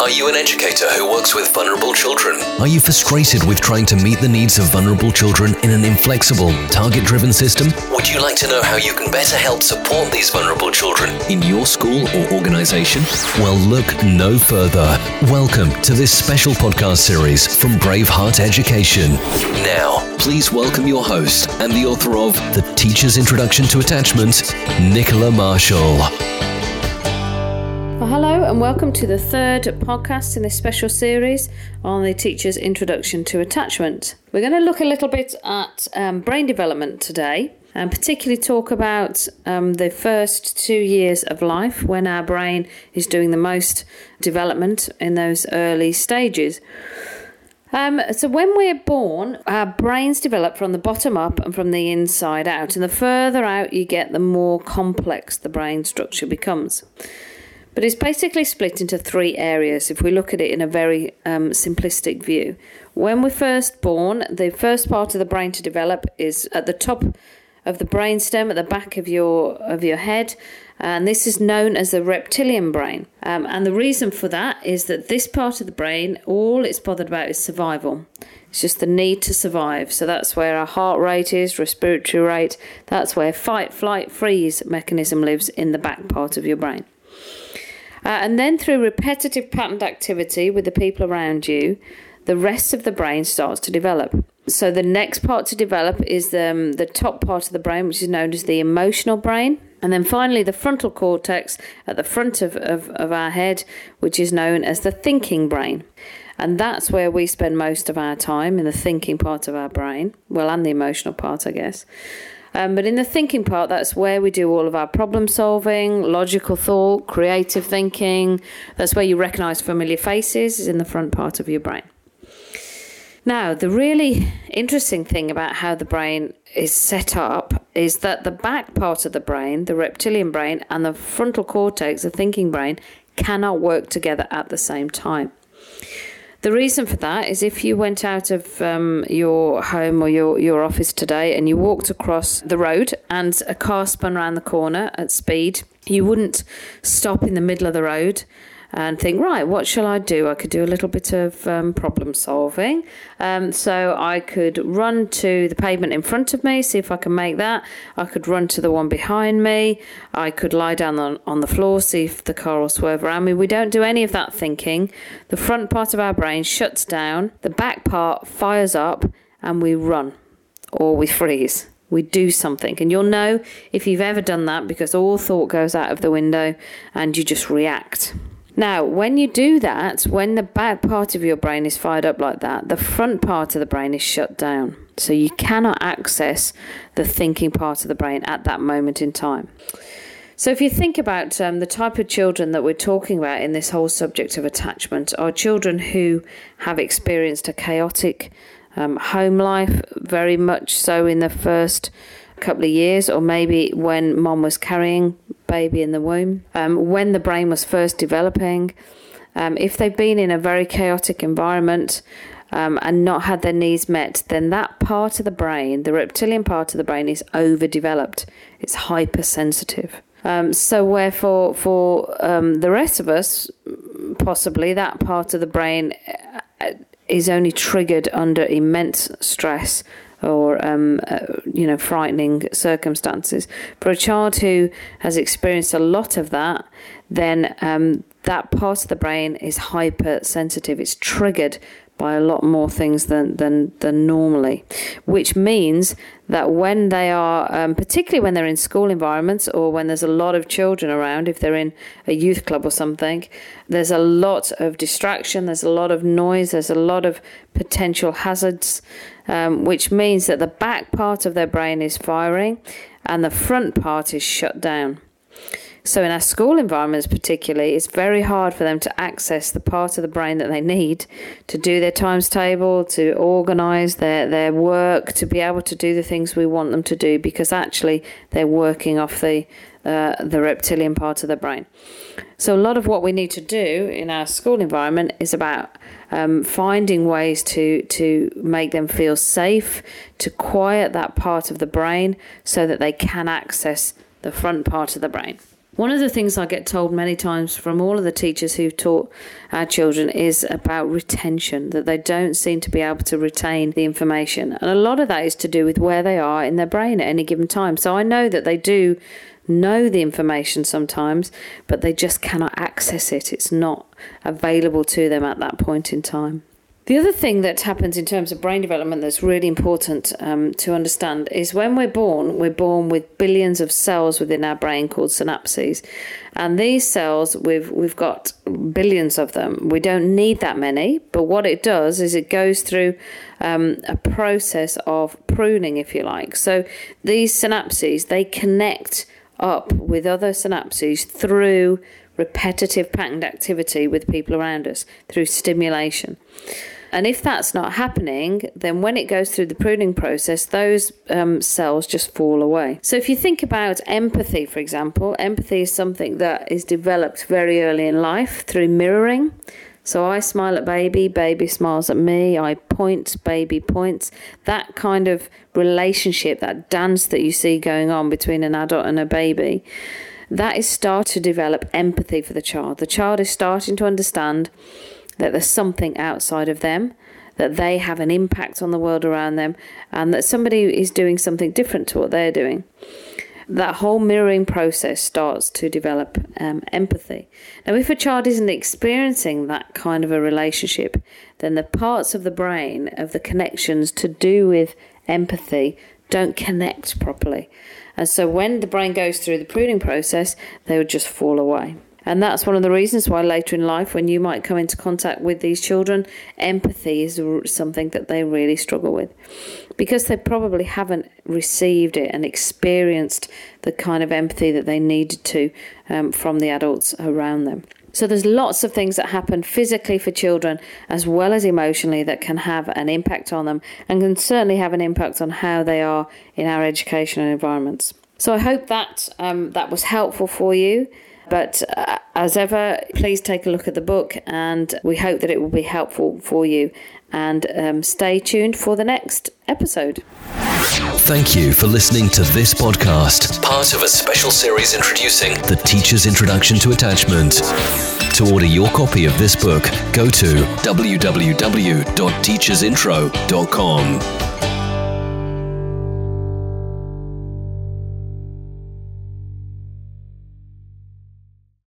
Are you an educator who works with vulnerable children? Are you frustrated with trying to meet the needs of vulnerable children in an inflexible, target driven system? Would you like to know how you can better help support these vulnerable children in your school or organization? Well, look no further. Welcome to this special podcast series from Braveheart Education. Now, please welcome your host and the author of The Teacher's Introduction to Attachment, Nicola Marshall. Well, hello, and welcome to the third podcast in this special series on the teacher's introduction to attachment. We're going to look a little bit at um, brain development today, and particularly talk about um, the first two years of life when our brain is doing the most development in those early stages. Um, so, when we're born, our brains develop from the bottom up and from the inside out, and the further out you get, the more complex the brain structure becomes. But it's basically split into three areas if we look at it in a very um, simplistic view. When we're first born, the first part of the brain to develop is at the top of the brainstem at the back of your of your head, and this is known as the reptilian brain. Um, and the reason for that is that this part of the brain, all it's bothered about is survival. It's just the need to survive. So that's where our heart rate is, respiratory rate. That's where fight, flight, freeze mechanism lives in the back part of your brain. Uh, and then through repetitive patterned activity with the people around you, the rest of the brain starts to develop. So the next part to develop is the, um, the top part of the brain, which is known as the emotional brain. And then finally, the frontal cortex at the front of, of, of our head, which is known as the thinking brain. And that's where we spend most of our time in the thinking part of our brain. Well, and the emotional part, I guess. Um, but in the thinking part, that's where we do all of our problem solving, logical thought, creative thinking. That's where you recognize familiar faces, is in the front part of your brain. Now, the really interesting thing about how the brain is set up is that the back part of the brain, the reptilian brain, and the frontal cortex, the thinking brain, cannot work together at the same time. The reason for that is if you went out of um, your home or your, your office today and you walked across the road and a car spun around the corner at speed, you wouldn't stop in the middle of the road and think, right, what shall I do? I could do a little bit of um, problem solving. Um, so I could run to the pavement in front of me, see if I can make that. I could run to the one behind me. I could lie down on, on the floor, see if the car will swerve around me. We don't do any of that thinking. The front part of our brain shuts down, the back part fires up, and we run or we freeze we do something. And you'll know if you've ever done that because all thought goes out of the window and you just react. Now, when you do that, when the back part of your brain is fired up like that, the front part of the brain is shut down. So you cannot access the thinking part of the brain at that moment in time. So, if you think about um, the type of children that we're talking about in this whole subject of attachment, are children who have experienced a chaotic um, home life, very much so in the first couple of years, or maybe when mom was carrying baby in the womb, um, when the brain was first developing. Um, if they've been in a very chaotic environment um, and not had their needs met, then that part of the brain, the reptilian part of the brain, is overdeveloped. It's hypersensitive. Um, so, wherefore, for um, the rest of us, possibly that part of the brain uh, is only triggered under immense stress or um, uh, you know frightening circumstances. For a child who has experienced a lot of that, then um, that part of the brain is hypersensitive. It's triggered by a lot more things than than than normally, which means that when they are, um, particularly when they're in school environments or when there's a lot of children around, if they're in a youth club or something, there's a lot of distraction, there's a lot of noise, there's a lot of potential hazards, um, which means that the back part of their brain is firing and the front part is shut down. So, in our school environments, particularly, it's very hard for them to access the part of the brain that they need to do their times table, to organize their, their work, to be able to do the things we want them to do, because actually they're working off the, uh, the reptilian part of the brain. So, a lot of what we need to do in our school environment is about um, finding ways to, to make them feel safe, to quiet that part of the brain so that they can access the front part of the brain. One of the things I get told many times from all of the teachers who've taught our children is about retention, that they don't seem to be able to retain the information. And a lot of that is to do with where they are in their brain at any given time. So I know that they do know the information sometimes, but they just cannot access it. It's not available to them at that point in time. The other thing that happens in terms of brain development that's really important um, to understand is when we're born, we're born with billions of cells within our brain called synapses, and these cells we've we've got billions of them. We don't need that many, but what it does is it goes through um, a process of pruning, if you like. So these synapses they connect up with other synapses through repetitive patterned activity with people around us through stimulation. And if that's not happening, then when it goes through the pruning process, those um, cells just fall away. So if you think about empathy, for example, empathy is something that is developed very early in life through mirroring. So I smile at baby, baby smiles at me, I point, baby points. That kind of relationship, that dance that you see going on between an adult and a baby, that is starting to develop empathy for the child. The child is starting to understand that there's something outside of them, that they have an impact on the world around them, and that somebody is doing something different to what they're doing. That whole mirroring process starts to develop um, empathy. Now, if a child isn't experiencing that kind of a relationship, then the parts of the brain of the connections to do with empathy don't connect properly. And so when the brain goes through the pruning process, they would just fall away. And that's one of the reasons why later in life, when you might come into contact with these children, empathy is something that they really struggle with because they probably haven't received it and experienced the kind of empathy that they needed to um, from the adults around them. So there's lots of things that happen physically for children as well as emotionally that can have an impact on them and can certainly have an impact on how they are in our educational environments. So I hope that um, that was helpful for you. But uh, as ever, please take a look at the book, and we hope that it will be helpful for you. And um, stay tuned for the next episode. Thank you for listening to this podcast, part of a special series introducing the Teacher's Introduction to Attachment. To order your copy of this book, go to www.teachersintro.com.